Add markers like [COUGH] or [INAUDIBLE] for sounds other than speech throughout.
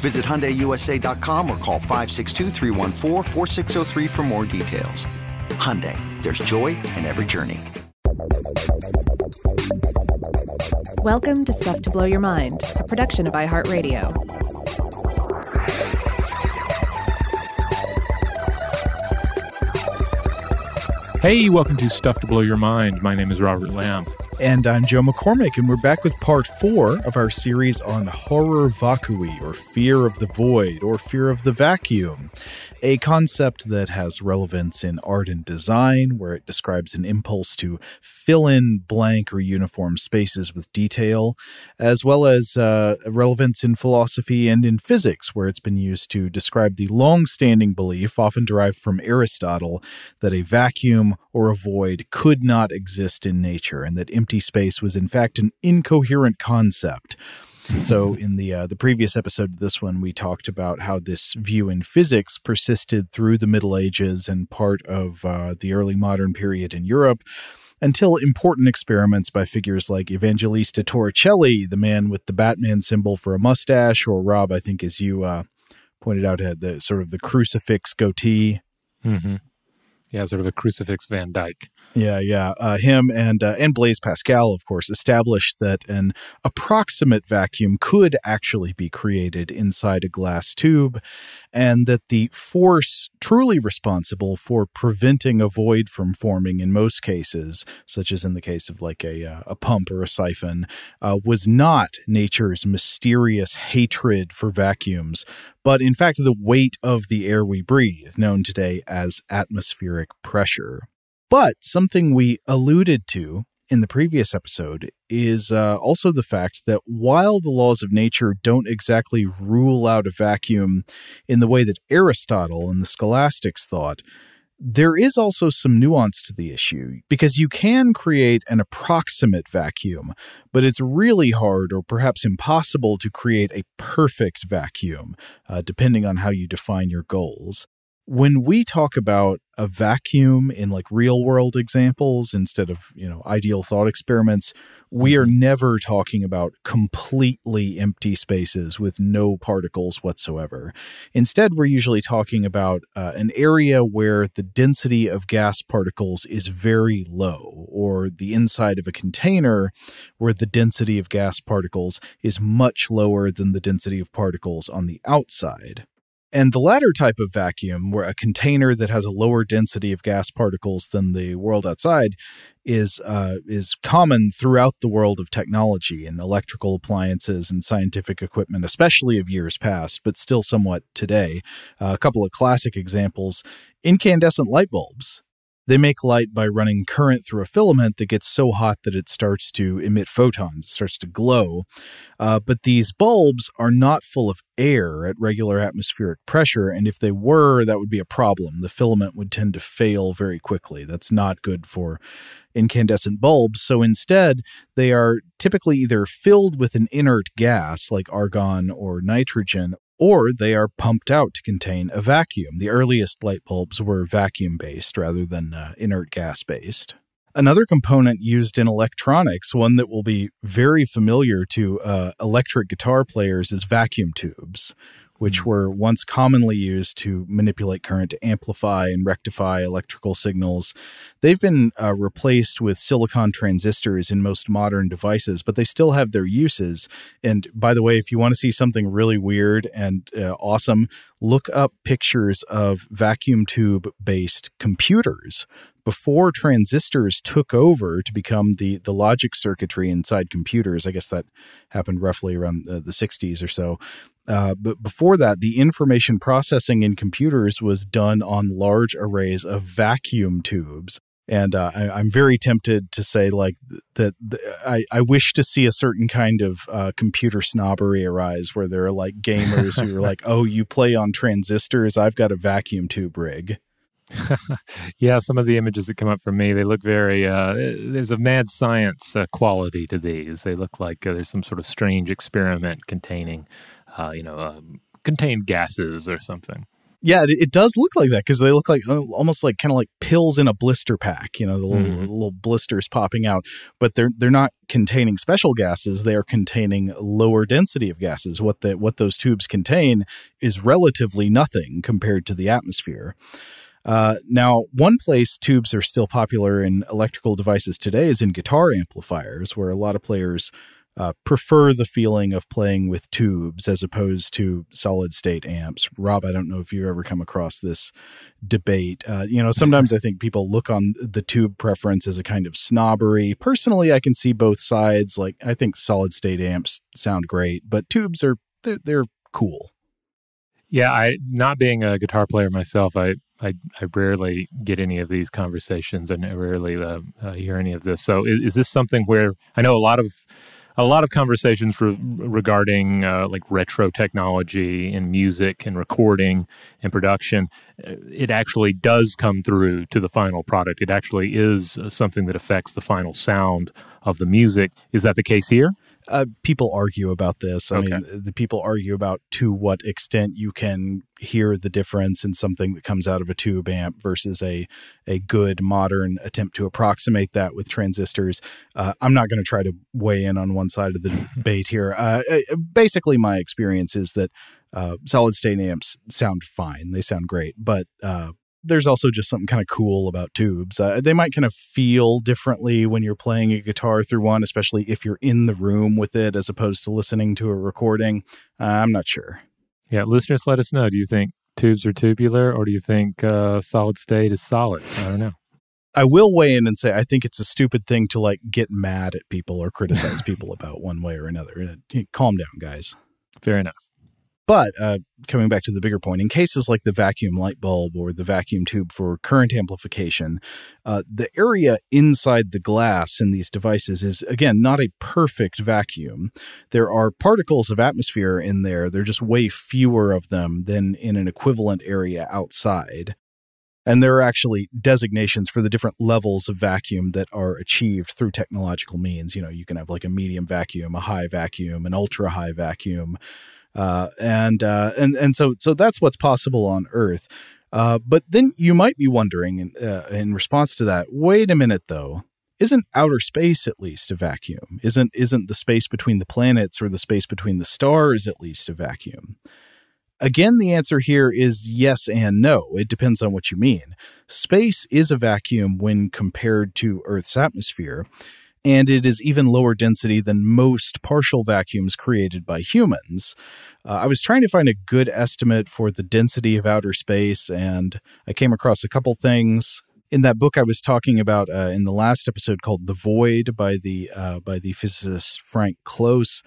Visit HyundaiUSA.com or call 562 for more details. Hyundai, there's joy in every journey. Welcome to Stuff to Blow Your Mind, a production of iHeartRadio. Hey, welcome to Stuff to Blow Your Mind. My name is Robert Lamb. And I'm Joe McCormick, and we're back with part four of our series on horror vacui, or fear of the void, or fear of the vacuum a concept that has relevance in art and design, where it describes an impulse to fill in blank or uniform spaces with detail, as well as uh, relevance in philosophy and in physics, where it's been used to describe the long standing belief, often derived from Aristotle, that a vacuum or a void could not exist in nature, and that empty space was in fact an incoherent concept so [LAUGHS] in the uh, the previous episode of this one, we talked about how this view in physics persisted through the Middle Ages and part of uh, the early modern period in Europe until important experiments by figures like Evangelista Torricelli, the man with the Batman symbol for a mustache, or Rob, I think, as you uh, pointed out, had the sort of the crucifix goatee. Mm-hmm. Yeah, sort of a crucifix Van Dyke. Yeah, yeah. Uh, him and uh, and Blaise Pascal, of course, established that an approximate vacuum could actually be created inside a glass tube, and that the force truly responsible for preventing a void from forming in most cases, such as in the case of like a uh, a pump or a siphon, uh, was not nature's mysterious hatred for vacuums, but in fact the weight of the air we breathe, known today as atmospheric pressure. But something we alluded to in the previous episode is uh, also the fact that while the laws of nature don't exactly rule out a vacuum in the way that Aristotle and the scholastics thought, there is also some nuance to the issue because you can create an approximate vacuum, but it's really hard or perhaps impossible to create a perfect vacuum, uh, depending on how you define your goals when we talk about a vacuum in like real world examples instead of you know ideal thought experiments we are mm-hmm. never talking about completely empty spaces with no particles whatsoever instead we're usually talking about uh, an area where the density of gas particles is very low or the inside of a container where the density of gas particles is much lower than the density of particles on the outside and the latter type of vacuum, where a container that has a lower density of gas particles than the world outside, is uh, is common throughout the world of technology and electrical appliances and scientific equipment, especially of years past, but still somewhat today. Uh, a couple of classic examples: incandescent light bulbs They make light by running current through a filament that gets so hot that it starts to emit photons, it starts to glow. Uh, but these bulbs are not full of air at regular atmospheric pressure, and if they were, that would be a problem. The filament would tend to fail very quickly. That's not good for incandescent bulbs. So instead, they are typically either filled with an inert gas like argon or nitrogen, or they are pumped out to contain a vacuum. The earliest light bulbs were vacuum based rather than uh, inert gas based. Another component used in electronics, one that will be very familiar to uh, electric guitar players, is vacuum tubes which hmm. were once commonly used to manipulate current to amplify and rectify electrical signals. They've been uh, replaced with silicon transistors in most modern devices, but they still have their uses. And by the way, if you want to see something really weird and uh, awesome, look up pictures of vacuum tube based computers before transistors took over to become the the logic circuitry inside computers i guess that happened roughly around the, the 60s or so uh, but before that, the information processing in computers was done on large arrays of vacuum tubes. And uh, I, am very tempted to say, like, that I, I wish to see a certain kind of uh, computer snobbery arise where there are like gamers who are like, [LAUGHS] oh, you play on transistors? I've got a vacuum tube rig. [LAUGHS] yeah, some of the images that come up for me, they look very, uh, there's a mad science uh, quality to these. They look like uh, there's some sort of strange experiment containing uh, you know, um, contained gases or something. Yeah, it, it does look like that because they look like uh, almost like kind of like pills in a blister pack. You know, the little, mm-hmm. little blisters popping out, but they're they're not containing special gases. They are containing lower density of gases. What the what those tubes contain is relatively nothing compared to the atmosphere. Uh, now, one place tubes are still popular in electrical devices today is in guitar amplifiers, where a lot of players uh, prefer the feeling of playing with tubes as opposed to solid state amps. Rob, I don't know if you've ever come across this debate. Uh, you know, sometimes I think people look on the tube preference as a kind of snobbery. Personally, I can see both sides. Like, I think solid state amps sound great, but tubes are they're, they're cool. Yeah, I not being a guitar player myself, I I, I rarely get any of these conversations and I rarely uh, uh, hear any of this. So is, is, this something where I know a lot of a lot of conversations re- regarding uh, like retro technology and music and recording and production. Uh, it actually does come through to the final product. It actually is uh, something that affects the final sound of the music. Is that the case here? Uh, people argue about this. I okay. mean, the people argue about to what extent you can hear the difference in something that comes out of a tube amp versus a a good modern attempt to approximate that with transistors. Uh, I'm not going to try to weigh in on one side of the [LAUGHS] debate here. Uh, uh, basically, my experience is that uh, solid state amps sound fine; they sound great, but uh, there's also just something kind of cool about tubes. Uh, they might kind of feel differently when you're playing a guitar through one, especially if you're in the room with it as opposed to listening to a recording. Uh, I'm not sure. Yeah, listeners, let us know. Do you think tubes are tubular or do you think uh, solid state is solid? I don't know. I will weigh in and say I think it's a stupid thing to like get mad at people or criticize people about one way or another. Uh, calm down, guys. Fair enough. But uh, coming back to the bigger point, in cases like the vacuum light bulb or the vacuum tube for current amplification, uh, the area inside the glass in these devices is, again, not a perfect vacuum. There are particles of atmosphere in there, there are just way fewer of them than in an equivalent area outside. And there are actually designations for the different levels of vacuum that are achieved through technological means. You know, you can have like a medium vacuum, a high vacuum, an ultra high vacuum. Uh, and uh, and and so so that's what's possible on Earth. Uh, but then you might be wondering, uh, in response to that, wait a minute though, isn't outer space at least a vacuum? Isn't isn't the space between the planets or the space between the stars at least a vacuum? Again, the answer here is yes and no. It depends on what you mean. Space is a vacuum when compared to Earth's atmosphere and it is even lower density than most partial vacuums created by humans. Uh, I was trying to find a good estimate for the density of outer space, and I came across a couple things. In that book I was talking about uh, in the last episode called "The Void" by the uh, by the physicist Frank Close,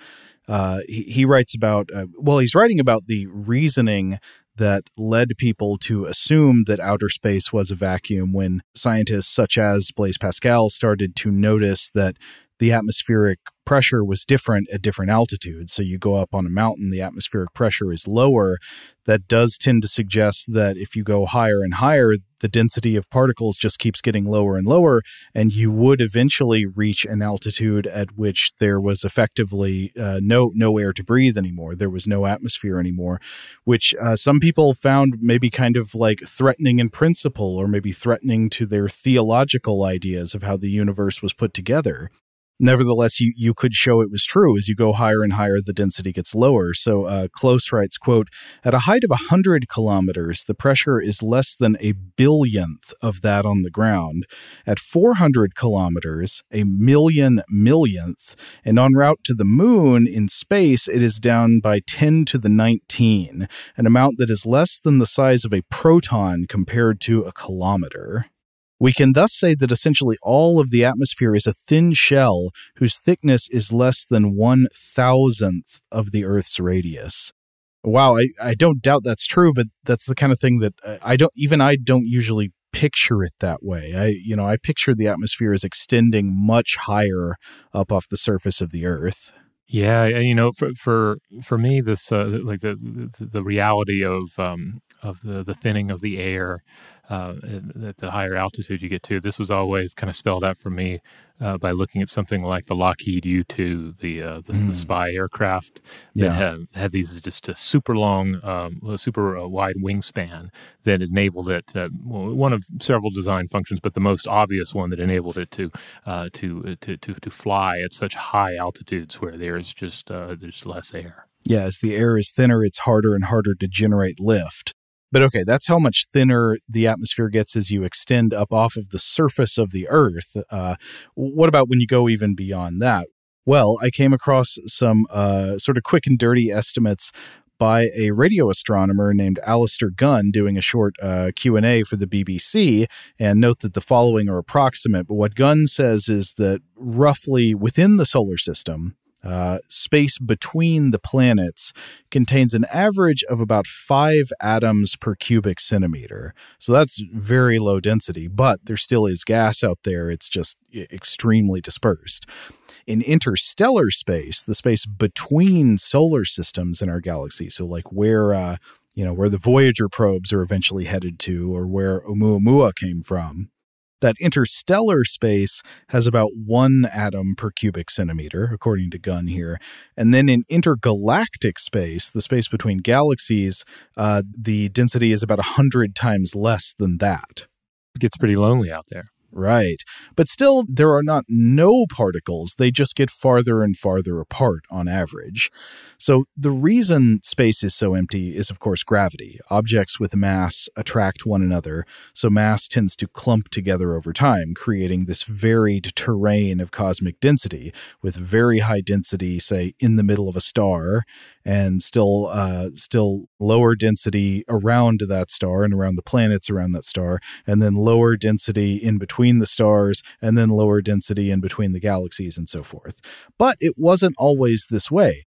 uh, he, he, writes about uh, well, he's writing about the reasoning that led people to assume that outer space was a vacuum when scientists such as Blaise Pascal started to notice that the atmospheric pressure was different at different altitudes. So you go up on a mountain, the atmospheric pressure is lower. That does tend to suggest that if you go higher and higher, the density of particles just keeps getting lower and lower, and you would eventually reach an altitude at which there was effectively uh, no no air to breathe anymore. There was no atmosphere anymore, which uh, some people found maybe kind of like threatening in principle, or maybe threatening to their theological ideas of how the universe was put together nevertheless you you could show it was true as you go higher and higher the density gets lower. So uh, close writes quote at a height of 100 kilometers the pressure is less than a billionth of that on the ground. At 400 kilometers a million millionth. And en route to the moon in space it is down by 10 to the 19 an amount that is less than the size of a proton compared to a kilometer we can thus say that essentially all of the atmosphere is a thin shell whose thickness is less than one thousandth of the Earth's radius. Wow, I, I don't doubt that's true, but that's the kind of thing that uh, I don't even I don't usually picture it that way. I you know I picture the atmosphere as extending much higher up off the surface of the Earth. Yeah, you know, for for for me, this uh, like the, the, the reality of um, of the the thinning of the air uh, at the higher altitude you get to. This was always kind of spelled out for me uh, by looking at something like the Lockheed U-2, the uh, the, mm. the, spy aircraft that yeah. had, had these just a super long, um, super uh, wide wingspan that enabled it. well, one of several design functions, but the most obvious one that enabled it to uh, to, to to to fly at such high altitudes where there's just uh, there's less air. Yeah, as the air is thinner, it's harder and harder to generate lift. But okay, that's how much thinner the atmosphere gets as you extend up off of the surface of the Earth. Uh, what about when you go even beyond that? Well, I came across some uh, sort of quick and dirty estimates by a radio astronomer named Alastair Gunn doing a short uh, Q&A for the BBC and note that the following are approximate but what Gunn says is that roughly within the solar system uh, space between the planets contains an average of about five atoms per cubic centimeter. So that's very low density, but there still is gas out there. It's just extremely dispersed. In interstellar space, the space between solar systems in our galaxy, so like where uh, you know where the Voyager probes are eventually headed to, or where Oumuamua came from, that interstellar space has about one atom per cubic centimeter, according to Gunn here. And then in intergalactic space, the space between galaxies, uh, the density is about 100 times less than that. It gets pretty lonely out there. Right. But still, there are not no particles. They just get farther and farther apart on average. So the reason space is so empty is, of course, gravity. Objects with mass attract one another, so mass tends to clump together over time, creating this varied terrain of cosmic density, with very high density, say, in the middle of a star, and still, uh, still lower density around that star and around the planets around that star, and then lower density in between the stars, and then lower density in between the galaxies, and so forth. But it wasn't always this way.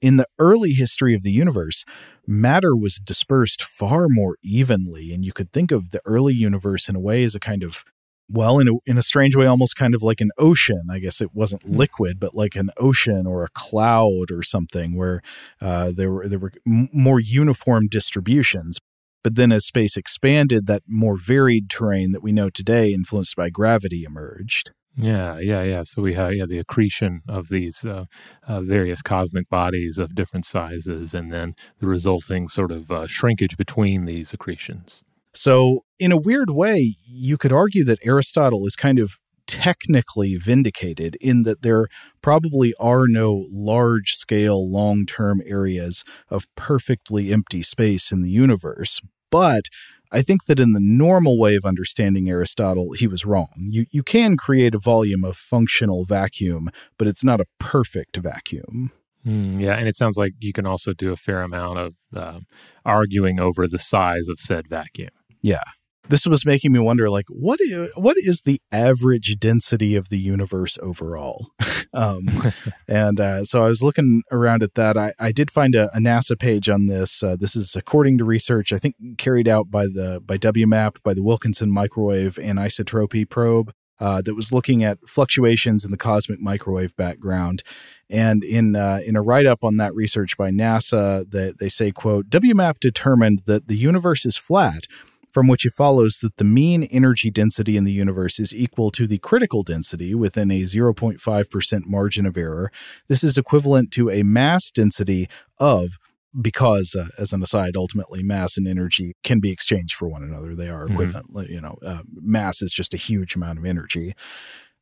In the early history of the universe, matter was dispersed far more evenly, and you could think of the early universe in a way as a kind of well, in a, in a strange way, almost kind of like an ocean. I guess it wasn't hmm. liquid, but like an ocean or a cloud or something, where uh, there were there were m- more uniform distributions. But then, as space expanded, that more varied terrain that we know today, influenced by gravity, emerged. Yeah, yeah, yeah. So we have yeah the accretion of these uh, uh, various cosmic bodies of different sizes, and then the resulting sort of uh, shrinkage between these accretions. So, in a weird way, you could argue that Aristotle is kind of technically vindicated in that there probably are no large scale, long term areas of perfectly empty space in the universe. But I think that in the normal way of understanding Aristotle, he was wrong. You you can create a volume of functional vacuum, but it's not a perfect vacuum. Mm, yeah, and it sounds like you can also do a fair amount of uh, arguing over the size of said vacuum. Yeah. this was making me wonder like what is, what is the average density of the universe overall um, [LAUGHS] and uh, so i was looking around at that i, I did find a, a nasa page on this uh, this is according to research i think carried out by the by wmap by the wilkinson microwave anisotropy probe uh, that was looking at fluctuations in the cosmic microwave background. And in uh, in a write up on that research by NASA, that they say, "quote WMAP determined that the universe is flat." From which it follows that the mean energy density in the universe is equal to the critical density within a 0.5% margin of error. This is equivalent to a mass density of because uh, as an aside ultimately mass and energy can be exchanged for one another they are mm-hmm. equivalent mm-hmm. you know uh, mass is just a huge amount of energy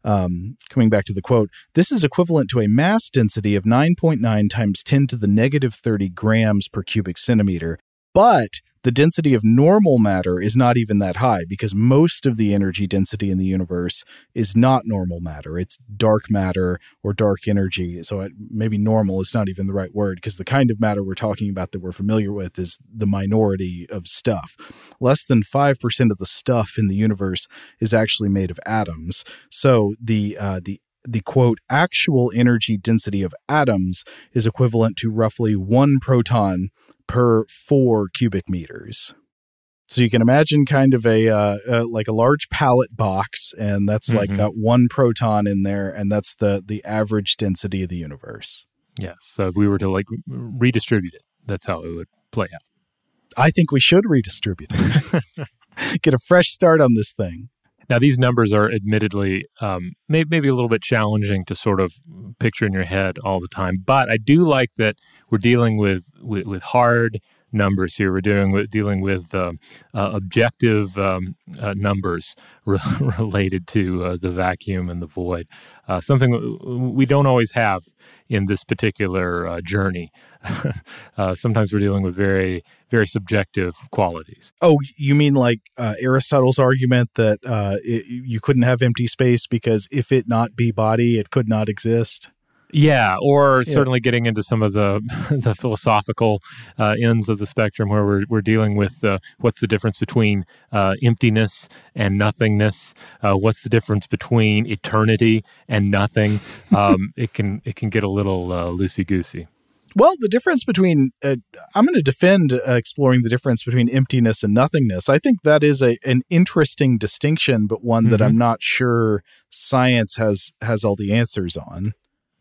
um, coming back to the quote this is equivalent to a mass density of 9.9 times 10 to the negative 30 grams per cubic centimeter but the density of normal matter is not even that high because most of the energy density in the universe is not normal matter. It's dark matter or dark energy. So it, maybe normal is not even the right word because the kind of matter we're talking about that we're familiar with is the minority of stuff. Less than 5% of the stuff in the universe is actually made of atoms. So the uh, the the quote actual energy density of atoms is equivalent to roughly one proton per four cubic meters. So you can imagine kind of a uh, uh, like a large pallet box, and that's mm-hmm. like got one proton in there, and that's the the average density of the universe. Yes. So if we were to like redistribute it, that's how it would play out. I think we should redistribute it. [LAUGHS] Get a fresh start on this thing. Now, these numbers are admittedly um, may, maybe a little bit challenging to sort of picture in your head all the time, but I do like that we're dealing with, with, with hard numbers here. We're doing with, dealing with uh, uh, objective um, uh, numbers re- [LAUGHS] related to uh, the vacuum and the void, uh, something we don't always have in this particular uh, journey. [LAUGHS] sometimes we're dealing with very very subjective qualities. Oh, you mean like Aristotle's argument that it, you couldn't have empty space because if it not be body, it could not exist? Yeah, or yeah. certainly getting into some of the [LAUGHS] the philosophical uh, ends of the spectrum, where we're we're dealing with uh, what's the difference between uh, emptiness and nothingness? Uh, what's the difference between eternity and nothing? [LAUGHS] Um, it can it can get a little uh, loosey goosey. Well, the difference between uh, I'm going to defend uh, exploring the difference between emptiness and nothingness. I think that is a an interesting distinction, but one mm-hmm. that I'm not sure science has has all the answers on.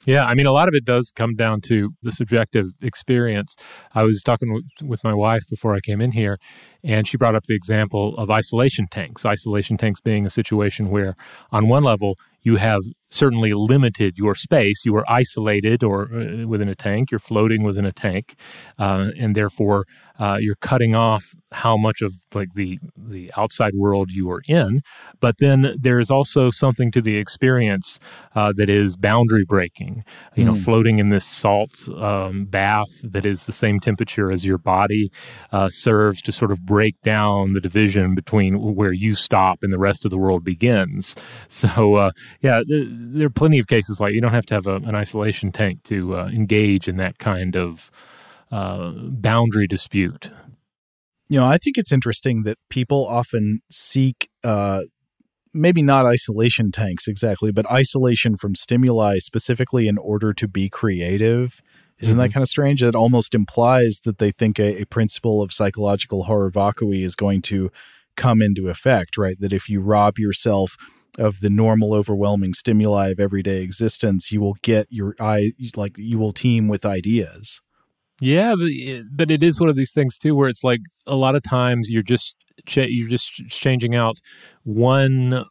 Yeah, I mean, a lot of it does come down to the subjective experience. I was talking with, my wife before I came in here, and she brought up the example of isolation tanks. Isolation tanks being a situation where, on one level, you have certainly limited your space. You are isolated or uh, within a tank. You're floating within a tank, uh, and therefore uh, you're cutting off how much of like the the outside world you are in. But then there is also something to the experience uh, that is boundary breaking. You mm. know, hmm. floating in this salt um, bath that is the same temperature as your body uh, serves to sort of break down the division between where you stop and the rest of the world begins. [LAUGHS] So uh, yeah. Th- there are plenty of cases like you don't have to have a, an isolation tank to uh, engage in that kind of uh, boundary dispute. You know, I think it's interesting that people often seek uh, maybe not isolation tanks exactly, but isolation from stimuli specifically in order to be creative. Isn't mm-hmm. that kind of strange? That almost implies that they think a, a principle of psychological horror vacui is going to come into effect, right? That if you rob yourself of the normal overwhelming stimuli of everyday existence you will get your eye like you will team with ideas. Yeah but, eh, but it is one of these things too where it's like a lot of times you're just you're just changing out one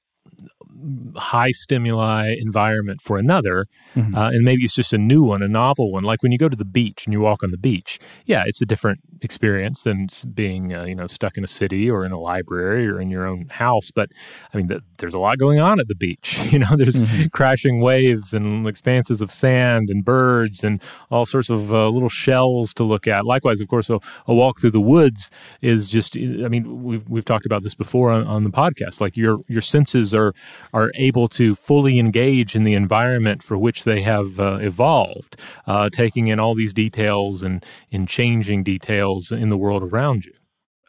high stimuli environment for another, mm-hmm. uh, and maybe it's just a new one, a novel one. Like when you go to the beach and you walk on the beach, yeah, it's a different experience than being uh, you know stuck in a city or in a library or in your own house. But I mean, the, there's a lot going on at the beach. [LAUGHS] You know, there's mm-hmm. crashing waves and expanses of sand and birds and all sorts of uh, little shells to look at. Likewise, of course, a, a, walk through the woods is just. I mean, we've we've talked about this before on, on the podcast. Like your your senses are are able to fully engage in the environment for which they have uh, evolved, uh, taking in all these details and in changing details in the world around you.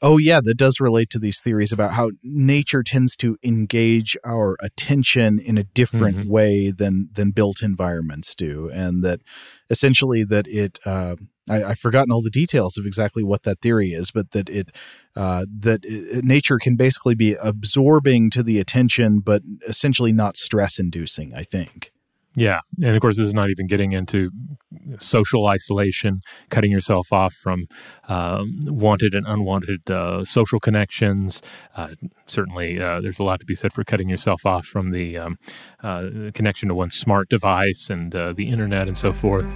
Oh, yeah, that does relate to these theories about how nature tends to engage our attention in a different mm-hmm. way than than built environments do, and that essentially that it. Uh, I, have forgotten all the details of exactly what that theory is, but that it uh, that it, nature can basically be absorbing to the attention, but essentially not stress inducing. I think. Yeah. And of course, this is not even getting into social isolation, cutting yourself off from um, wanted and unwanted uh, social connections. Uh, certainly, uh, there's a lot to be said for cutting yourself off from the um, uh, connection to one smart device and uh, the internet and so forth.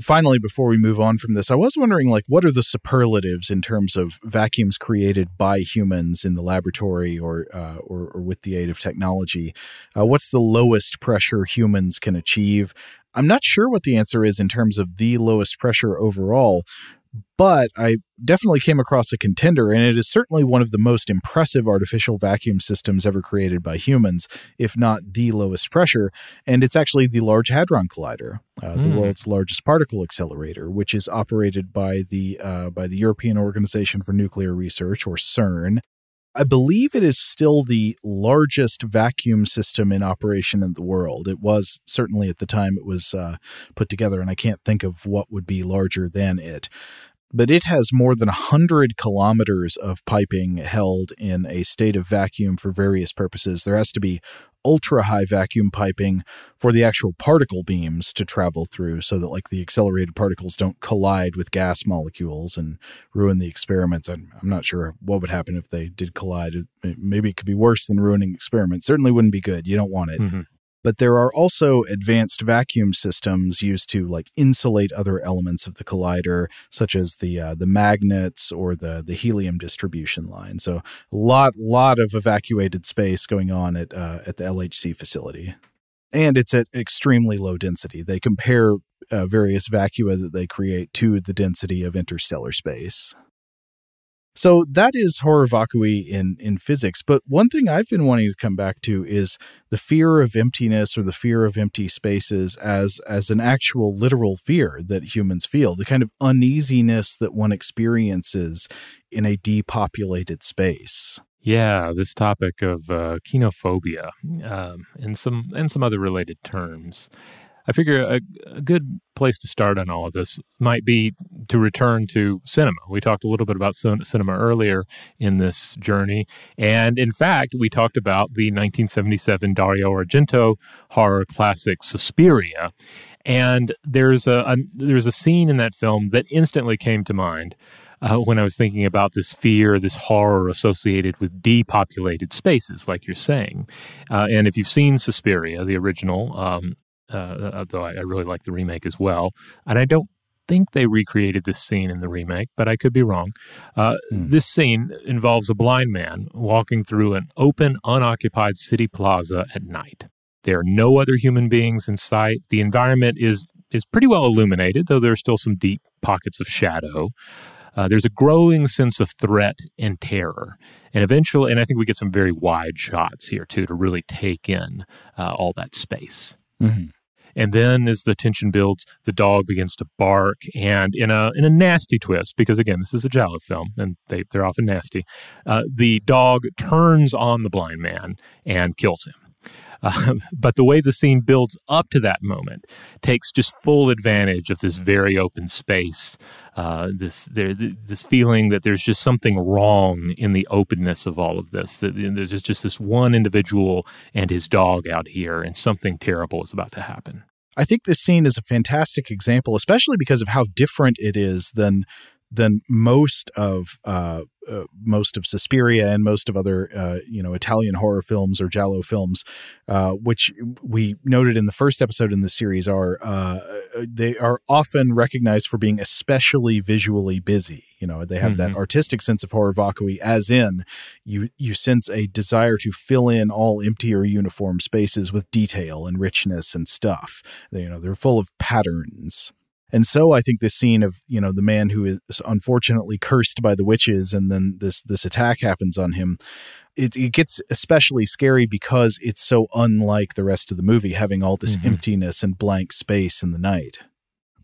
finally, before we move on from this, I was wondering, like, what are the superlatives in terms of vacuums created by humans in the laboratory or uh, or, or, with the aid of technology? Uh, what's the lowest pressure humans can achieve? I'm not sure what the answer is in terms of the lowest pressure overall, but I definitely came across a contender, and it is certainly one of the most impressive artificial vacuum systems ever created by humans, if not the lowest pressure. And it's actually the Large Hadron Collider, uh, mm. the hmm. world's largest particle accelerator, which is operated by the uh, by the European Organization for Nuclear Research, or CERN. I believe it is still the largest vacuum system in operation in the world. It was certainly at the time it was uh, put together, and I can't think of what would be larger than it but it has more than 100 kilometers of piping held in a state of vacuum for various purposes. There has to be ultra high vacuum piping for the actual particle beams to travel through so that like the accelerated particles don't collide with gas molecules and ruin the experiments. I'm, I'm not sure what would happen if they did collide. Maybe it could be worse than ruining experiments. Certainly wouldn't be good. You don't want it. Mm-hmm but there are also advanced vacuum systems used to like insulate other elements of the collider such as the uh, the magnets or the the helium distribution line. So a lot lot of evacuated space going on at uh, at the LHC facility. And it's at extremely low density. They compare uh, various vacua that they create to the density of interstellar space so that is horror vacui in in physics. But one thing I've been wanting to come back to is the fear of emptiness or the fear of empty spaces as as an actual literal fear that humans feel, the kind of uneasiness that one experiences in a depopulated space. Yeah, this topic of uh, kenophobia um, and some and some other related terms. I figure a, a, good place to start on all of this might be to return to cinema. We talked a little bit about cinema earlier in this journey. And in fact, we talked about the 1977 Dario Argento horror classic Suspiria. And there's a, a there's a scene in that film that instantly came to mind. Uh, when I was thinking about this fear, this horror associated with depopulated spaces, like you're saying. Uh, and if you've seen Suspiria, the original, um, uh, though I, I really like the remake as well. And I don't think they recreated this scene in the remake, but I could be wrong. Uh, mm. This scene involves a blind man walking through an open, unoccupied city plaza at night. There are no other human beings in sight. The environment is is pretty well illuminated, though there are still some deep pockets of shadow. Uh, there's a growing sense of threat and terror, and eventually, and I think we get some very wide shots here too to really take in uh, all that space. Mm-hmm. And then as the tension builds, the dog begins to bark and in a in a nasty twist, because again, this is a Giallo film and they, they're often nasty, uh, the dog turns on the blind man and kills him. [LAUGHS] Um, but the way the scene builds up to that moment takes just full advantage of this very open space, uh, this there, this feeling that there's just something wrong in the openness of all of this. That there's just this one individual and his dog out here, and something terrible is about to happen. I think this scene is a fantastic example, especially because of how different it is than than most of uh, uh, most of Suspiria and most of other uh, you know Italian horror films or giallo films, uh, which we noted in the first episode in the series are uh, they are often recognized for being especially visually busy. You know they have mm-hmm. that artistic sense of horror vacui, as in you you sense a desire to fill in all empty or uniform spaces with detail and richness and stuff. They, you know they're full of patterns. And so I think this scene of, you know, the man who is unfortunately cursed by the witches and then this this attack happens on him, it, it gets especially scary because it's so unlike the rest of the movie, having all this mm-hmm. emptiness and blank space in the night.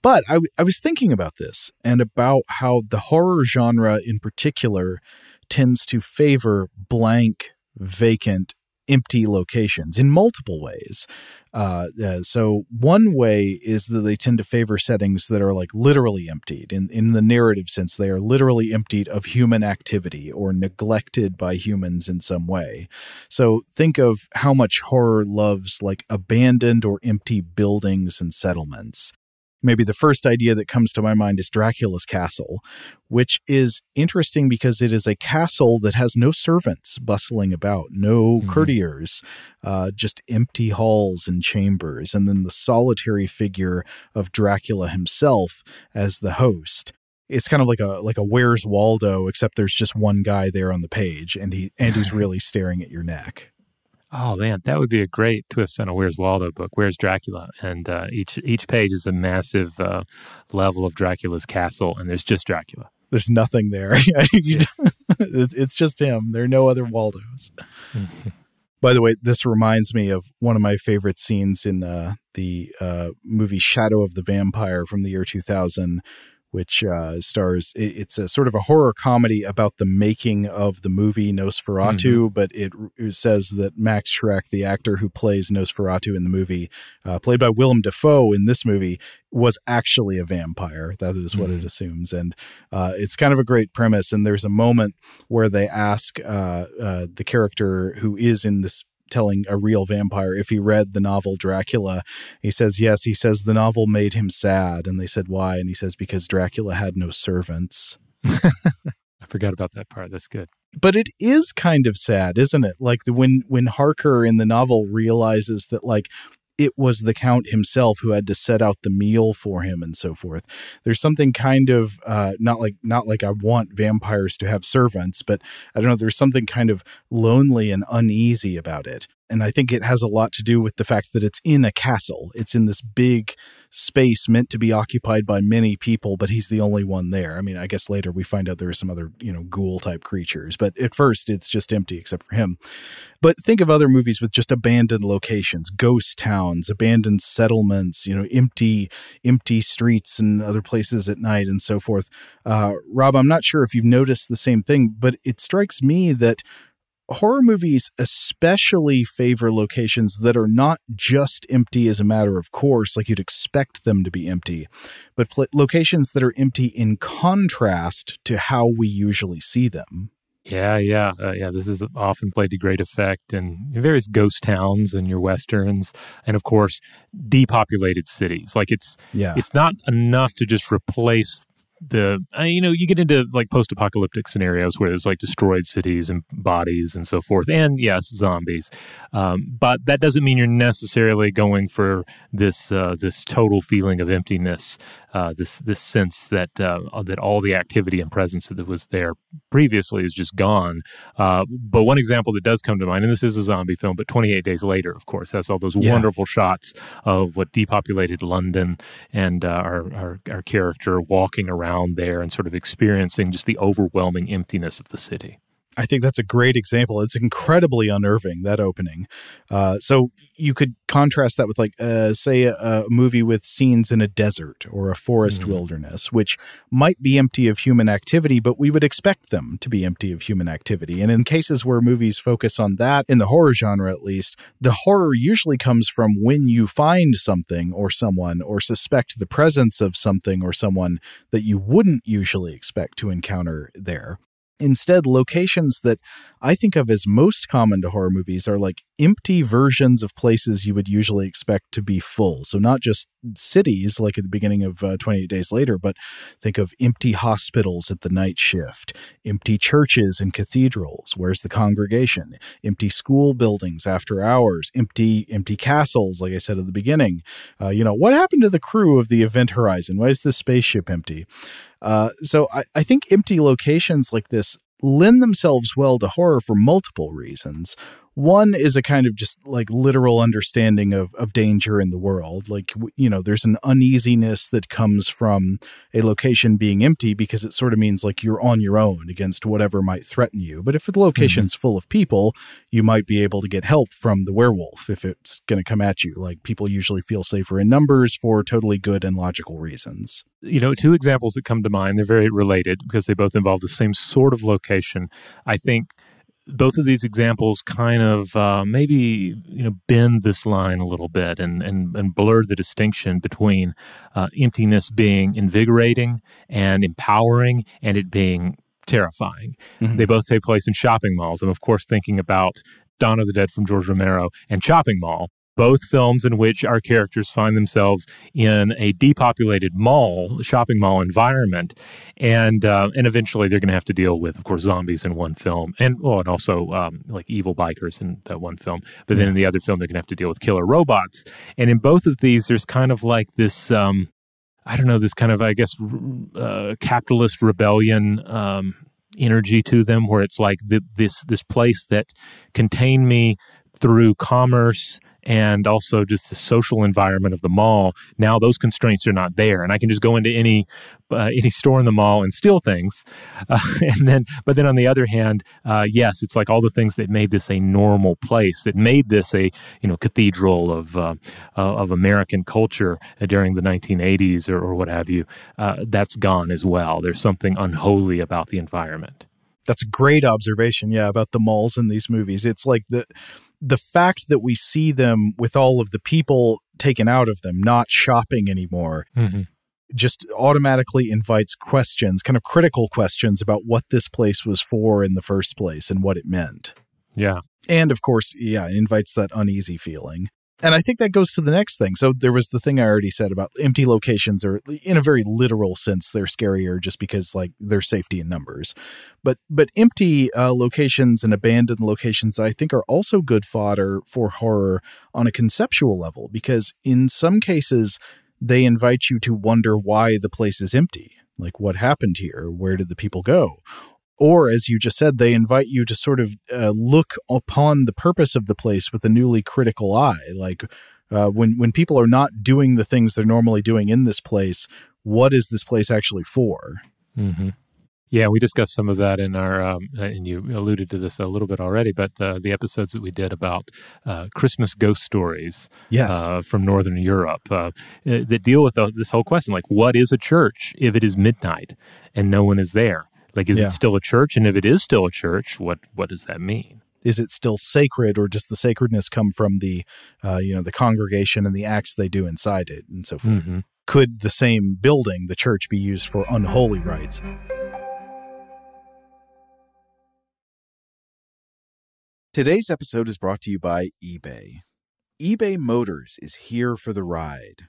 But I, I was thinking about this and about how the horror genre in particular tends to favor blank, vacant, empty locations in multiple ways. Uh, uh, so one way is that they tend to favor settings that are like literally emptied in, in the narrative sense. They are literally emptied of human activity or neglected by humans in some way. So think of how much horror loves like abandoned or empty buildings and settlements maybe the first idea that comes to my mind is Dracula's castle, which is interesting because it is a castle that has no servants bustling about, no mm-hmm. courtiers, uh, just empty halls and chambers, and then the solitary figure of Dracula himself as the host. It's kind of like a like a Where's Waldo, except there's just one guy there on the page, and he and he's [LAUGHS] really staring at your neck. Oh man, that would be a great twist on a Where's Waldo book. Where's Dracula? And uh, each each page is a massive uh, level of Dracula's castle, and there's just Dracula. There's nothing there. [LAUGHS] [LAUGHS] it's just him. There are no other Waldos. By the way, this reminds me of one of my favorite scenes in uh, the uh, movie Shadow of the Vampire from the year 2000, which uh, stars. It, it's a sort of a horror comedy about the making of the movie Nosferatu, mm-hmm. but it, it, says that Max Schreck, the actor who plays Nosferatu in the movie, uh, played by Willem Dafoe in this movie, was actually a vampire. That is what mm-hmm. it assumes, and uh, it's kind of a great premise. And there's a moment where they ask uh, uh, the character who is in this telling a real vampire if he read the novel Dracula. He says, yes, he says the novel made him sad. And they said, why? And he says, because Dracula had no servants. [LAUGHS] I forgot about that part. That's good. But it is kind of sad, isn't it? Like the, when when Harker in the novel realizes that like it was the count himself who had to set out the meal for him and so forth. There's something kind of uh, not like not like i want vampires to have servants but i don't know there's something kind of lonely and uneasy about it and I think it has a lot to do with the fact that it's in a castle. It's in this big space meant to be occupied by many people, but he's the only one there. I mean, I guess later we find out there are some other, you know, ghoul type creatures, but at first it's just empty except for him. But think of other movies with just abandoned locations, ghost towns, abandoned settlements, you know, empty, empty streets and other places at night and so forth. Uh, Rob, I'm not sure if you've noticed the same thing, but it strikes me that horror movies especially favor locations that are not just empty as a matter of course, like you'd expect them to be empty, but pl- locations that are empty in contrast to how we usually see them. Yeah, yeah, uh, yeah. This is often played to great effect in various ghost towns and your westerns, and of course, depopulated cities. Like it's, yeah. it's not enough to just replace the uh, you know you get into like post-apocalyptic scenarios where there's like destroyed cities and bodies and so forth and yes zombies um, but that doesn't mean you're necessarily going for this uh, this total feeling of emptiness uh, this this sense that uh, that all the activity and presence that was there previously is just gone. Uh, but one example that does come to mind, and this is a zombie film, but 28 Days Later, of course, has all those yeah. wonderful shots of what depopulated London and uh, our, our our character walking around there and sort of experiencing just the overwhelming emptiness of the city. I think that's a great example. It's incredibly unnerving that opening. Uh, so you could contrast that with, like, uh, say, a, a, movie with scenes in a desert or a forest mm-hmm. wilderness, which might be empty of human activity, but we would expect them to be empty of human activity. And in cases where movies focus on that, in the horror genre at least, the horror usually comes from when you find something or someone or suspect the presence of something or someone that you wouldn't usually expect to encounter there. Instead, locations that I think of as most common to horror movies are like empty versions of places you would usually expect to be full. So, not just cities like at the beginning of uh, 28 Days Later, but think of empty hospitals at the night shift, empty churches and cathedrals. Where's the congregation? Empty school buildings after hours, empty, empty castles, like I said at the beginning. Uh, you know, what happened to the crew of the Event Horizon? Why is the spaceship empty? Uh, so I, I think empty locations like this lend themselves well to horror for multiple reasons. One is a kind of just like literal understanding of, of danger in the world. Like, you know, there's an uneasiness that comes from a location being empty because it sort of means like you're on your own against whatever might threaten you. But if the location's mm-hmm. full of people, you might be able to get help from the werewolf if it's going to come at you. Like, people usually feel safer in numbers for totally good and logical reasons. You know, two examples that come to mind, they're very related because they both involve the same sort of location. I think both of these examples kind of uh, maybe you know bend this line a little bit and and, and blur the distinction between uh, emptiness being invigorating and empowering and it being terrifying. Mm-hmm. They both take place in shopping malls. I'm of course thinking about Dawn of the Dead from George Romero and Chopping Mall, both films in which our characters find themselves in a depopulated mall, shopping mall environment, and uh, and eventually they're going to have to deal with, of course, zombies in one film, and well, and also um, like evil bikers in that one film. But then in the other film, they're going to have to deal with killer robots. And in both of these, there's kind of like this. Um, I don't know, this kind of, I guess, uh, capitalist rebellion um, energy to them, where it's like the, this this place that contained me through commerce and also just the social environment of the mall. Now those constraints are not there, and I can just go into any uh, any store in the mall and steal things. [LAUGHS] Uh, and then, but then on the other hand, uh, yes, it's like all the things that made this a normal place, that made this a you know cathedral of uh, uh, of American culture during the 1980s or, or what have you. Uh, that's gone as well. There's something unholy about the environment. That's a great observation. Yeah, about the malls in these movies. It's like the the fact that we see them with all of the people taken out of them, not shopping anymore, mm-hmm. just automatically invites questions, kind of critical questions about what this place was for in the first place and what it meant. Yeah. And of course, yeah, invites that uneasy feeling. And I think that goes to the next thing. So there was the thing I already said about empty locations are in a very literal sense they're scarier just because like there's safety in numbers. But but empty uh, locations and abandoned locations I think are also good fodder for horror on a conceptual level because in some cases they invite you to wonder why the place is empty. Like what happened here? Where did the people go? Or as you just said they invite you to sort of uh, look upon the purpose of the place with a newly critical eye like uh, when when people are not doing the things they're normally doing in this place what is this place actually for mm-hmm. yeah we discussed some of that in our um, and you alluded to this a little bit already but uh, the episodes that we did about uh, christmas ghost stories yes. Uh, from northern europe uh, that deal with this whole question like what is a church if it is midnight and no one is there like, is yeah. it still a church? And if it is still a church, what what does that mean? Is it still sacred, or does the sacredness come from the, uh, you know, the congregation and the acts they do inside it, and so forth? Mm-hmm. Could the same building, the church, be used for unholy rites? Today's episode is brought to you by eBay. eBay Motors is here for the ride.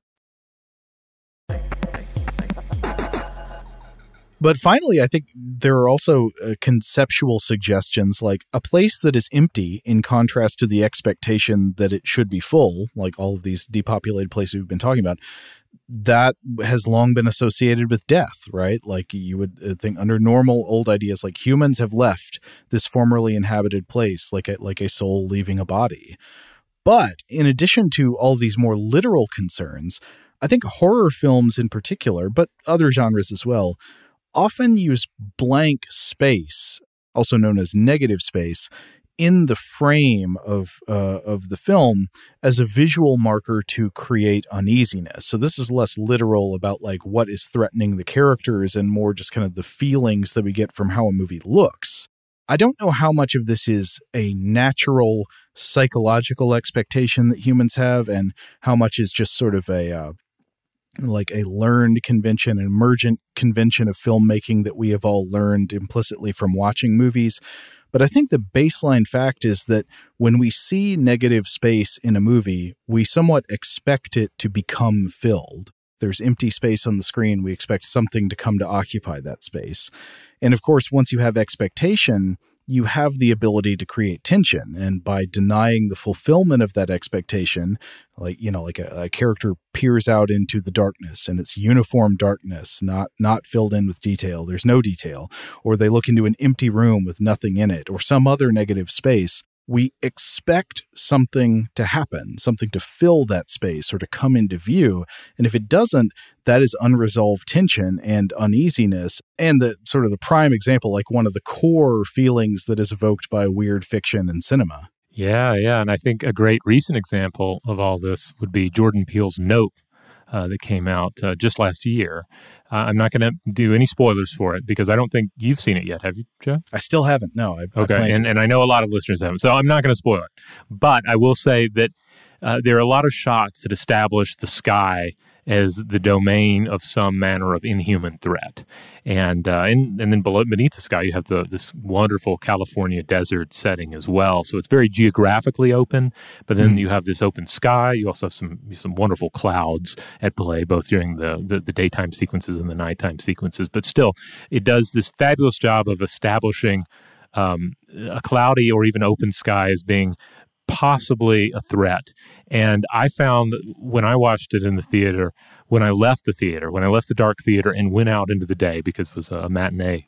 But finally, I think there are also uh, conceptual suggestions like a place that is empty in contrast to the expectation that it should be full, like all of these depopulated places we've been talking about. That has long been associated with death, right? Like you would uh, think under normal old ideas, like humans have left this formerly inhabited place, like a, like a soul leaving a body. But in addition to all these more literal concerns, I think horror films in particular, but other genres as well, often use blank space, also known as negative space, in the frame of uh, of the film as a visual marker to create uneasiness. So this is less literal about like what is threatening the characters and more just kind of the feelings that we get from how a movie looks. I don't know how much of this is a natural psychological expectation that humans have and how much is just sort of a uh, like a learned convention, an emergent convention of filmmaking that we have all learned implicitly from watching movies. But I think the baseline fact is that when we see negative space in a movie, we somewhat expect it to become filled. There's empty space on the screen. We expect something to come to occupy that space. And of course, once you have expectation, you have the ability to create tension. And by denying the fulfillment of that expectation, like, you know, like a, a, character peers out into the darkness and it's uniform darkness, not, not filled in with detail. There's no detail. Or they look into an empty room with nothing in it or some other negative space we expect something to happen, something to fill that space or to come into view. And if it doesn't, that is unresolved tension and uneasiness. And the sort of the prime example, like one of the core feelings that is evoked by weird fiction and cinema. Yeah, yeah. And I think a great recent example of all this would be Jordan Peele's Nope. Uh, that came out uh, just last year. Uh, I'm not going to do any spoilers for it because I don't think you've seen it yet, have you, Joe? I still haven't. No. I, okay, I and, and I know a lot of listeners haven't, so I'm not going to spoil it. But I will say that uh, there are a lot of shots that establish the sky as the domain of some manner of inhuman threat. And uh, and, and then below beneath the sky, you have the this wonderful California desert setting as well. So it's very geographically open. But then mm. you have this open sky. You also have some some wonderful clouds at play, both during the, the the daytime sequences and the nighttime sequences. But still, it does this fabulous job of establishing. Um, a cloudy or even open sky as being possibly a threat. And I found when I watched it in the theater, when I left the theater, when I left the dark theater and went out into the day because it was a matinee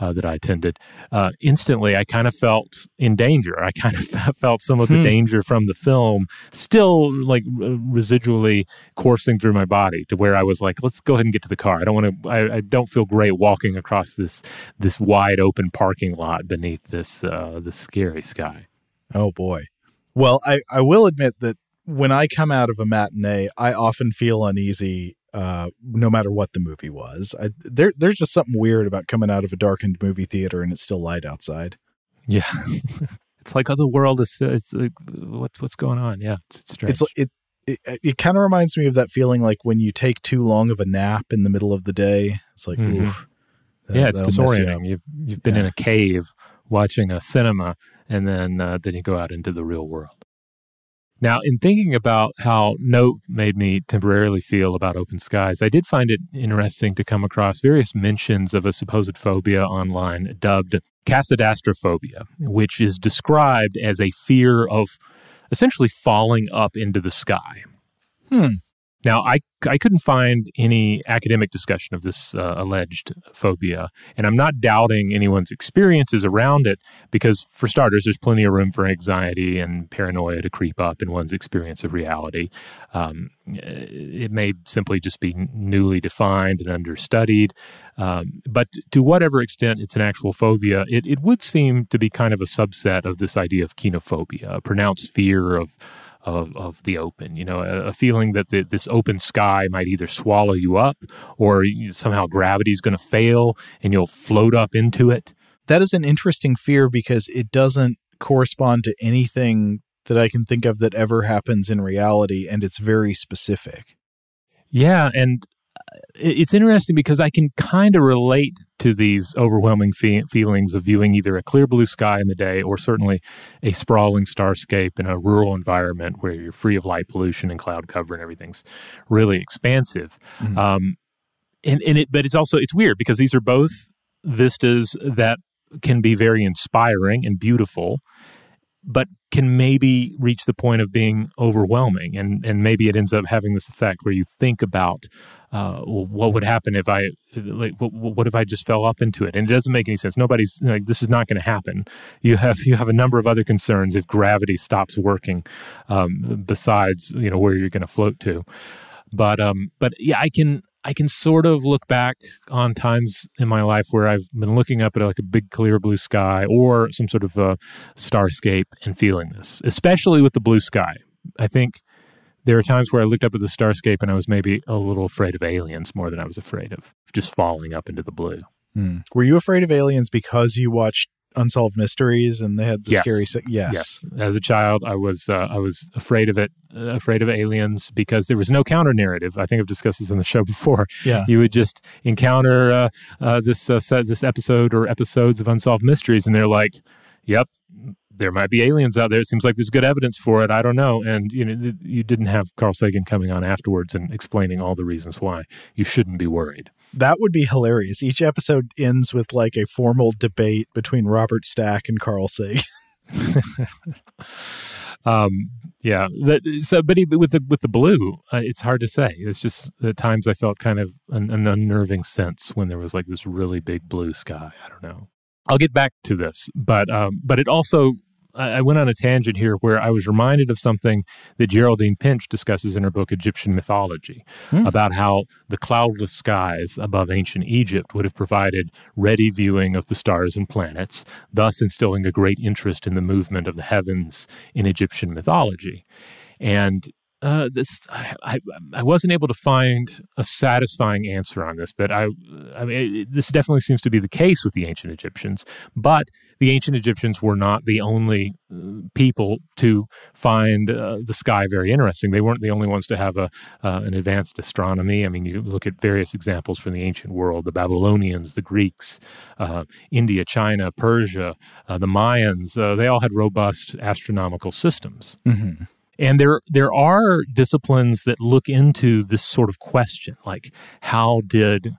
uh, that I attended, uh, instantly I kind of felt in danger. I [LAUGHS] kind of felt some of the hmm. danger from the film still like residually coursing through my body to where I was like, let's go ahead and get to the car. I don't want to, I, I, don't feel great walking across this, this wide open parking lot beneath this, uh, this scary sky. Oh boy. Well, I, I will admit that when I come out of a matinee, I often feel uneasy uh, no matter what the movie was. I, there, there's just something weird about coming out of a darkened movie theater and it's still light outside. Yeah, [LAUGHS] it's like oh, the world is. It's like what's what's going on? Yeah, it's, it's strange. It's it it, it kind of reminds me of that feeling like when you take too long of a nap in the middle of the day. It's like, mm-hmm. oof, that, yeah, it's disorienting. You you've you've been yeah. in a cave watching a cinema and then uh, then you go out into the real world. Now, in thinking about how Nope made me temporarily feel about open skies, I did find it interesting to come across various mentions of a supposed phobia online dubbed casadastraphobia, which is described as a fear of essentially falling up into the sky. Hmm. Now, I, I couldn't find any academic discussion of this uh, alleged phobia, and I'm not doubting anyone's experiences around it because, for starters, there's plenty of room for anxiety and paranoia to creep up in one's experience of reality. Um, it may simply just be newly defined and understudied, um, but to whatever extent it's an actual phobia, it, it would seem to be kind of a subset of this idea of kenophobia, a pronounced fear of of, of the open, you know, a, a feeling that the, this open sky might either swallow you up or somehow gravity is going to fail and you'll float up into it. That is an interesting fear because it doesn't correspond to anything that I can think of that ever happens in reality, and it's very specific. Yeah, and it's interesting because I can kind of relate to these overwhelming fe- feelings of viewing either a clear blue sky in the day or certainly a sprawling starscape in a rural environment where you're free of light pollution and cloud cover and everything's really expansive. Mm-hmm. Um, and, and it, but it's also it's weird because these are both vistas that can be very inspiring and beautiful but can maybe reach the point of being overwhelming and and maybe it ends up having this effect where you think about uh, well, what would happen if I like what, what, if I just fell up into it? And it doesn't make any sense. Nobody's like this is not going to happen. You have you have a number of other concerns if gravity stops working um, besides you know where you're going to float to. But um but yeah I can I can sort of look back on times in my life where I've been looking up at like a big clear blue sky or some sort of a starscape and feeling this, especially with the blue sky. I think there are times where I looked up at the starscape and I was maybe a little afraid of aliens more than I was afraid of just falling up into the blue. Hmm. Were you afraid of aliens because you watched unsolved mysteries and they had the yes. scary se- yes. yes as a child i was uh, i was afraid of it uh, afraid of aliens because there was no counter narrative i think i've discussed this on the show before yeah you would just encounter uh, uh this uh, set, this episode or episodes of unsolved mysteries and they're like yep there might be aliens out there. It seems like there's good evidence for it. I don't know. And you know, you didn't have Carl Sagan coming on afterwards and explaining all the reasons why you shouldn't be worried. That would be hilarious. Each episode ends with like a formal debate between Robert Stack and Carl Sagan. [LAUGHS] [LAUGHS] um, yeah. That, so, but with the with the blue, uh, it's hard to say. It's just at times I felt kind of an, an unnerving sense when there was like this really big blue sky. I don't know. I'll get back to this, but um, but it also I went on a tangent here where I was reminded of something that Geraldine Pinch discusses in her book Egyptian Mythology hmm. about how the cloudless skies above ancient Egypt would have provided ready viewing of the stars and planets, thus instilling a great interest in the movement of the heavens in Egyptian mythology. And uh, this I, I wasn't able to find a satisfying answer on this, but I I mean it, this definitely seems to be the case with the ancient Egyptians. But the ancient Egyptians were not the only uh, people to find uh, the sky very interesting. They weren't the only ones to have a uh, an advanced astronomy. I mean, you look at various examples from the ancient world: the Babylonians, the Greeks, uh, India, China, Persia, the Mayans. they all had robust astronomical systems. Mm-hmm. And there there are disciplines that look into this sort of question, like how did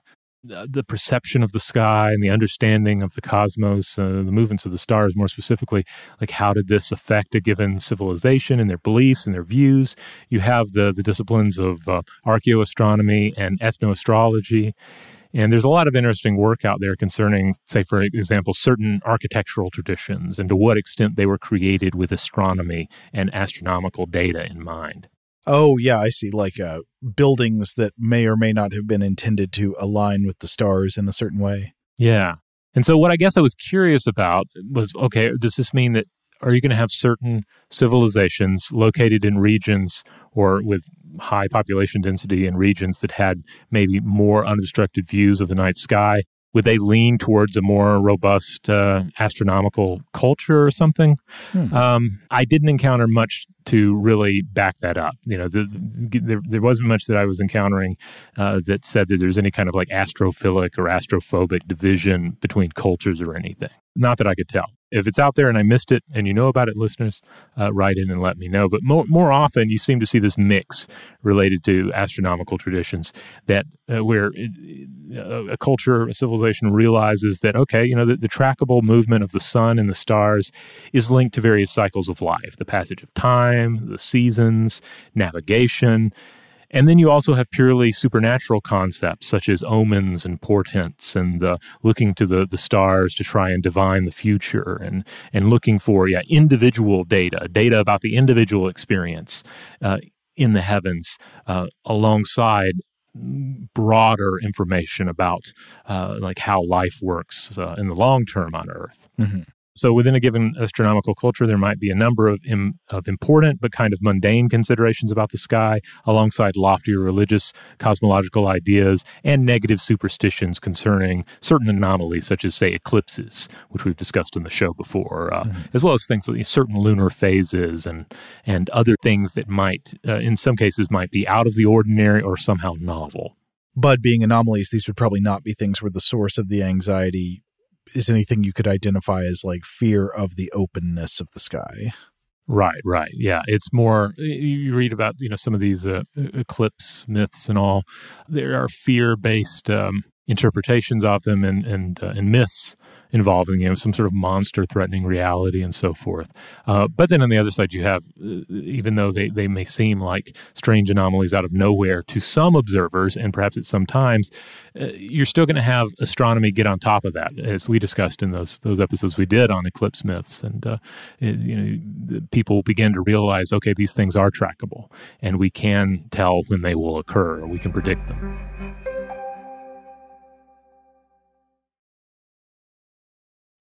the perception of the sky and the understanding of the cosmos, uh, the movements of the stars more specifically, like how did this affect a given civilization and their beliefs and their views? You have the, the disciplines of uh, archaeoastronomy and ethnoastrology. And there's a lot of interesting work out there concerning, say, for example, certain architectural traditions and to what extent they were created with astronomy and astronomical data in mind. Oh, yeah, I see. Like uh, buildings that may or may not have been intended to align with the stars in a certain way. Yeah. And so, what I guess I was curious about was okay, does this mean that are you going to have certain civilizations located in regions or with high population density in regions that had maybe more unobstructed views of the night sky? Would they lean towards a more robust uh, astronomical culture or something? Hmm. Um, I didn't encounter much to really back that up. You know, the, the, there, there wasn't much that I was encountering uh, that said that there's any kind of like astrophilic or astrophobic division between cultures or anything. Not that I could tell. If it's out there and I missed it and you know about it, listeners, uh, write in and let me know. But more, more often, you seem to see this mix related to astronomical traditions that uh, where uh, a culture, a civilization realizes that, okay, you know, the, the trackable movement of the sun and the stars is linked to various cycles of life, the passage of time, the seasons, navigation, and then you also have purely supernatural concepts such as omens and portents and uh, looking to the, the stars to try and divine the future and, and looking for yeah, individual data, data about the individual experience uh, in the heavens uh, alongside broader information about uh, like how life works uh, in the long term on Earth. Mm-hmm. So within a given astronomical culture, there might be a number of, Im, of important but kind of mundane considerations about the sky, alongside loftier religious cosmological ideas and negative superstitions concerning certain anomalies, such as, say, eclipses, which we've discussed in the show before, uh, mm-hmm. as well as things like certain lunar phases and and other things that might, uh, in some cases, might be out of the ordinary or somehow novel. But being anomalies, these would probably not be things where the source of the anxiety is anything you could identify as like fear of the openness of the sky. Right, right. Yeah, it's more you read about, you know, some of these uh, eclipse myths and all. There are fear-based um, interpretations of them and and uh, and myths involving you know some sort of monster threatening reality and so forth. Uh, but then on the other side, you have uh, even though they they may seem like strange anomalies out of nowhere to some observers and perhaps at some times, uh, you're still going to have astronomy get on top of that, as we discussed in those those episodes we did on eclipse myths, and uh, it, you know people begin to realize okay these things are trackable and we can tell when they will occur or we can predict them.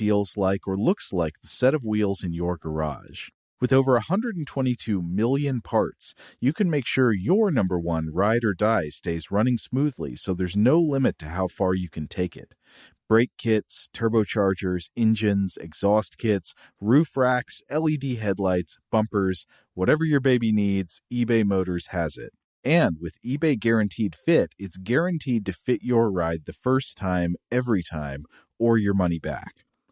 feels like, or looks like the set of wheels in your garage. With over 122 million parts, you can make sure your number one ride or die stays running smoothly so there's no limit to how far you can take it. Brake kits, turbochargers, engines, exhaust kits, roof racks, LED headlights, bumpers, whatever your baby needs, eBay Motors has it. And with eBay Guaranteed Fit, it's guaranteed to fit your ride the first time, every time, or your money back.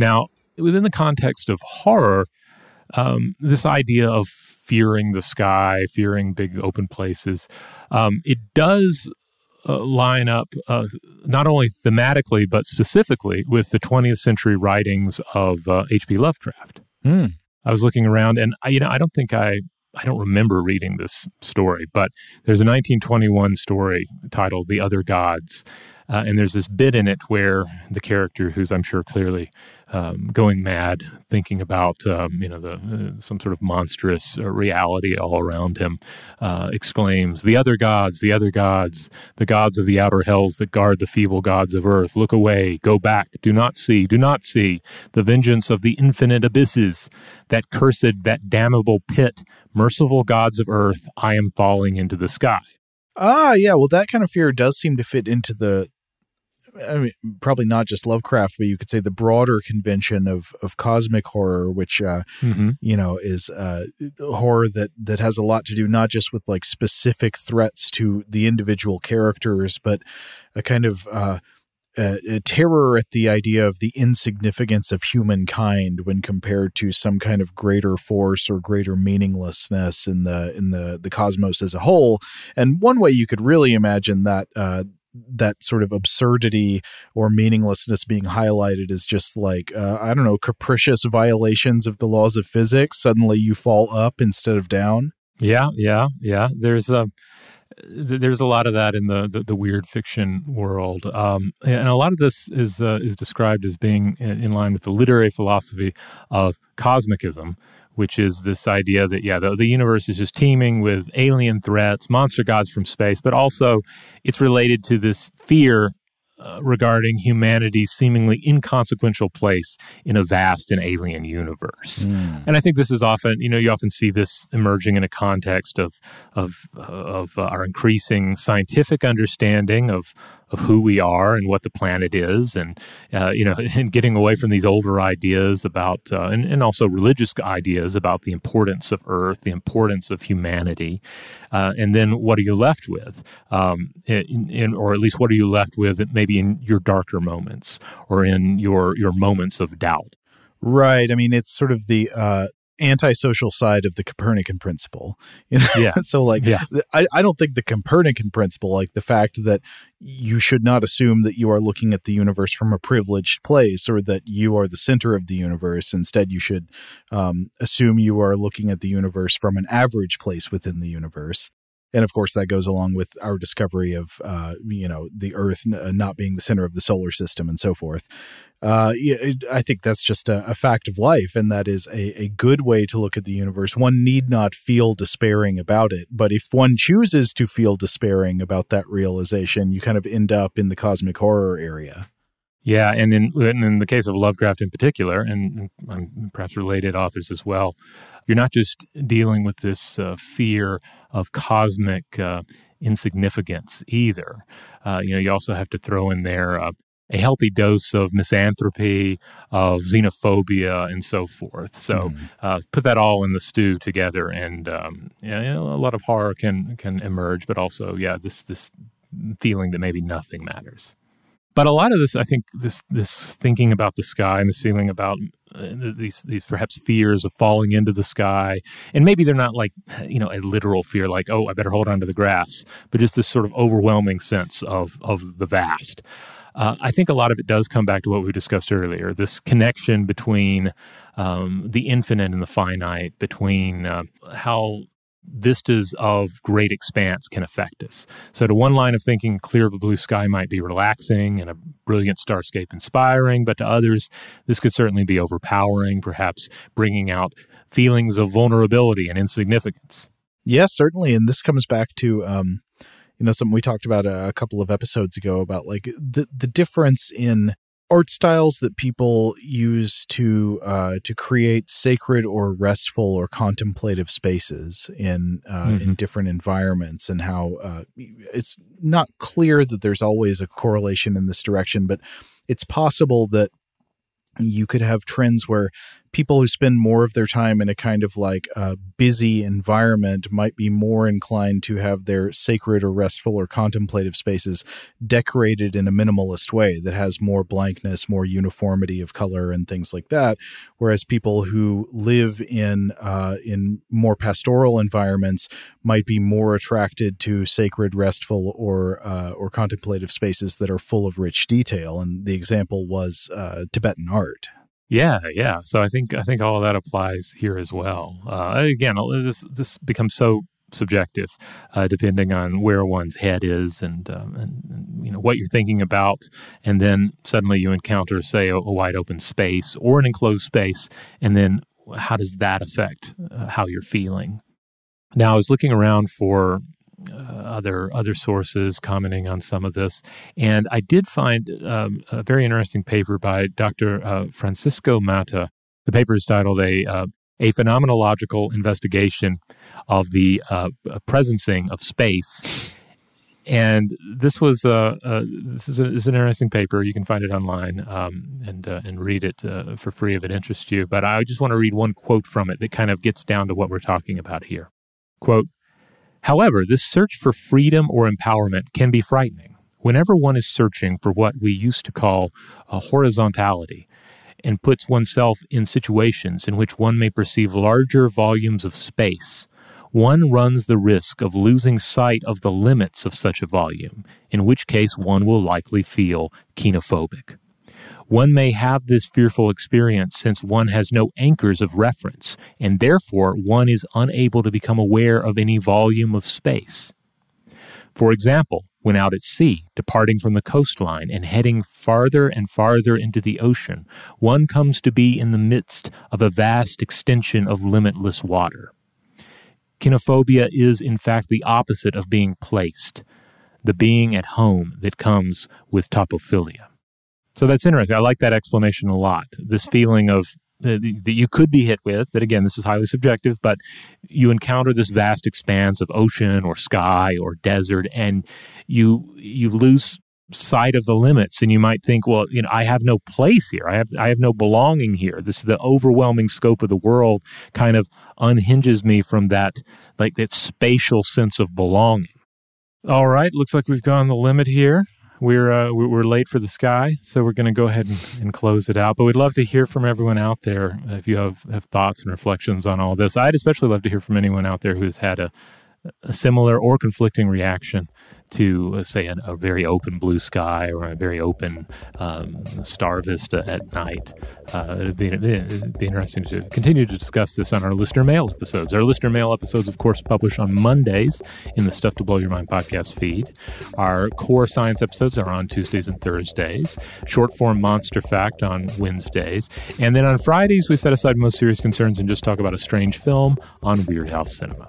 Now, within the context of horror, um, this idea of fearing the sky, fearing big open places, um, it does uh, line up uh, not only thematically but specifically with the 20th century writings of H.P. Uh, Lovecraft. Mm. I was looking around, and I, you know, I don't think I I don't remember reading this story, but there's a 1921 story titled "The Other Gods," uh, and there's this bit in it where the character, who's I'm sure clearly um, going mad, thinking about um, you know the uh, some sort of monstrous uh, reality all around him, uh, exclaims, "The other gods, the other gods, the gods of the outer hells that guard the feeble gods of earth, look away, go back, do not see, do not see the vengeance of the infinite abysses, that cursed, that damnable pit, merciful gods of earth, I am falling into the sky." Ah, yeah. Well, that kind of fear does seem to fit into the I mean, probably not just Lovecraft, but you could say the broader convention of of cosmic horror, which uh, mm-hmm. you know is uh, horror that that has a lot to do not just with like specific threats to the individual characters, but a kind of uh, a, a terror at the idea of the insignificance of humankind when compared to some kind of greater force or greater meaninglessness in the in the the cosmos as a whole. And one way you could really imagine that uh, that sort of absurdity or meaninglessness being highlighted is just like uh, I don't know capricious violations of the laws of physics. Suddenly you fall up instead of down. Yeah, yeah, yeah. There's a there's a lot of that in the the, the weird fiction world, um, and a lot of this is uh, is described as being in line with the literary philosophy of cosmicism, which is this idea that, yeah, the, the universe is just teeming with alien threats, monster gods from space, but also it's related to this fear uh, regarding humanity's seemingly inconsequential place in a vast and alien universe. Mm. And I think this is often, you know, you often see this emerging in a context of of uh, of uh, our increasing scientific understanding of of who we are and what the planet is, and uh, you know, [LAUGHS] and getting away from these older ideas about, uh, and, and also religious ideas about the importance of Earth, the importance of humanity, uh, and then what are you left with, um, in, in, or at least what are you left with, maybe in your darker moments or in your your moments of doubt. Right. I mean, it's sort of the uh, antisocial side of the Copernican principle. [LAUGHS] Yeah. so like, yeah. I, I don't think the Copernican principle, like the fact that you should not assume that you are looking at the universe from a privileged place or that you are the center of the universe. Instead, you should um, assume you are looking at the universe from an average place within the universe and of course that goes along with our discovery of uh, you know the earth n- uh, not being the center of the solar system and so forth uh, I think that's just a, a, fact of life, and that is a, a good way to look at the universe. One need not feel despairing about it, but if one chooses to feel despairing about that realization, you kind of end up in the cosmic horror area. Yeah, and in in the case of Lovecraft in particular, and, and perhaps related authors as well, you're not just dealing with this uh, fear of cosmic uh, insignificance either. Uh, you know, you also have to throw in there uh, a healthy dose of misanthropy, of xenophobia, and so forth. So mm. uh, put that all in the stew together, and um, you know, a lot of horror can can emerge. But also, yeah, this this feeling that maybe nothing matters. But a lot of this, I think, this this thinking about the sky and this feeling about uh, these these perhaps fears of falling into the sky, and maybe they're not like you know a literal fear, like oh I better hold on to the grass, but just this sort of overwhelming sense of of the vast. Uh, I think a lot of it does come back to what we discussed earlier this connection between um, the infinite and the finite, between uh, how vistas of great expanse can affect us. So, to one line of thinking, clear blue sky might be relaxing and a brilliant starscape inspiring, but to others, this could certainly be overpowering, perhaps bringing out feelings of vulnerability and insignificance. Yes, certainly. And this comes back to um, you know something we talked about a, a couple of episodes ago about like the the difference in art styles that people use to uh, to create sacred or restful or contemplative spaces in uh, mm-hmm. in different environments, and how uh, it's not clear that there's always a correlation in this direction, but it's possible that you could have trends where people who spend more of their time in a kind of like a busy environment might be more inclined to have their sacred or restful or contemplative spaces decorated in a minimalist way that has more blankness, more uniformity of color and things like that. Whereas people who live in uh, in more pastoral environments might be more attracted to sacred, restful, or uh, or contemplative spaces that are full of rich detail. And the example was uh, Tibetan art. Yeah, yeah. So I think I think all of that applies here as well. Uh, again, this this becomes so subjective, uh, depending on where one's head is and, um, and, you know what you're thinking about, and then suddenly you encounter, say, a, a, wide open space or an enclosed space, and then how does that affect uh, how you're feeling? Now, I was looking around for uh, other other sources commenting on some of this, and I did find um, a very interesting paper by Dr. Uh, Francisco Mata. The paper is titled "A uh, A Phenomenological Investigation of the uh, Presencing of Space." And this was uh, uh, this, is a, this, is an interesting paper. You can find it online um, and and read it for free if it interests you. But I just want to read one quote from it that kind of gets down to what we're talking about here. Quote However, this search for freedom or empowerment can be frightening. Whenever one is searching for what we used to call a horizontality and puts oneself in situations in which one may perceive larger volumes of space, one runs the risk of losing sight of the limits of such a volume, in which case one will likely feel kinophobic. One may have this fearful experience since one has no anchors of reference, and therefore one is unable to become aware of any volume of space. For example, when out at sea, departing from the coastline and heading farther and farther into the ocean, one comes to be in the midst of a vast extension of limitless water. Kinophobia is, in fact, the opposite of being placed, the being at home that comes with topophilia. So that's interesting. I like that explanation a lot. This feeling of uh, that you could be hit with, that again, this is highly subjective, but you encounter this vast expanse of ocean or sky or desert, and you you lose sight of the limits and you might think well you know i have no place here i have i have no belonging here this is the overwhelming scope of the world kind of unhinges me from that like that spatial sense of belonging all right looks like we've gone the limit here we're uh, we're late for the sky, so we're going to go ahead and, and, close it out. But we'd love to hear from everyone out there if you have, have thoughts and reflections on all this. I'd especially love to hear from anyone out there who's had a, a similar or conflicting reaction to, uh, say, a very open blue sky or a very open um, star vista at night. Uh, it'd, be, it'd be interesting to continue to discuss this on our listener mail episodes. Our listener mail episodes, of course, publish on Mondays in the Stuff to Blow Your Mind podcast feed. Our core science episodes are on Tuesdays and Thursdays. Short form Monster Fact on Wednesdays. And then on Fridays, we set aside most serious concerns and just talk about a strange film on Weird House Cinema.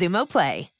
Xumo Play.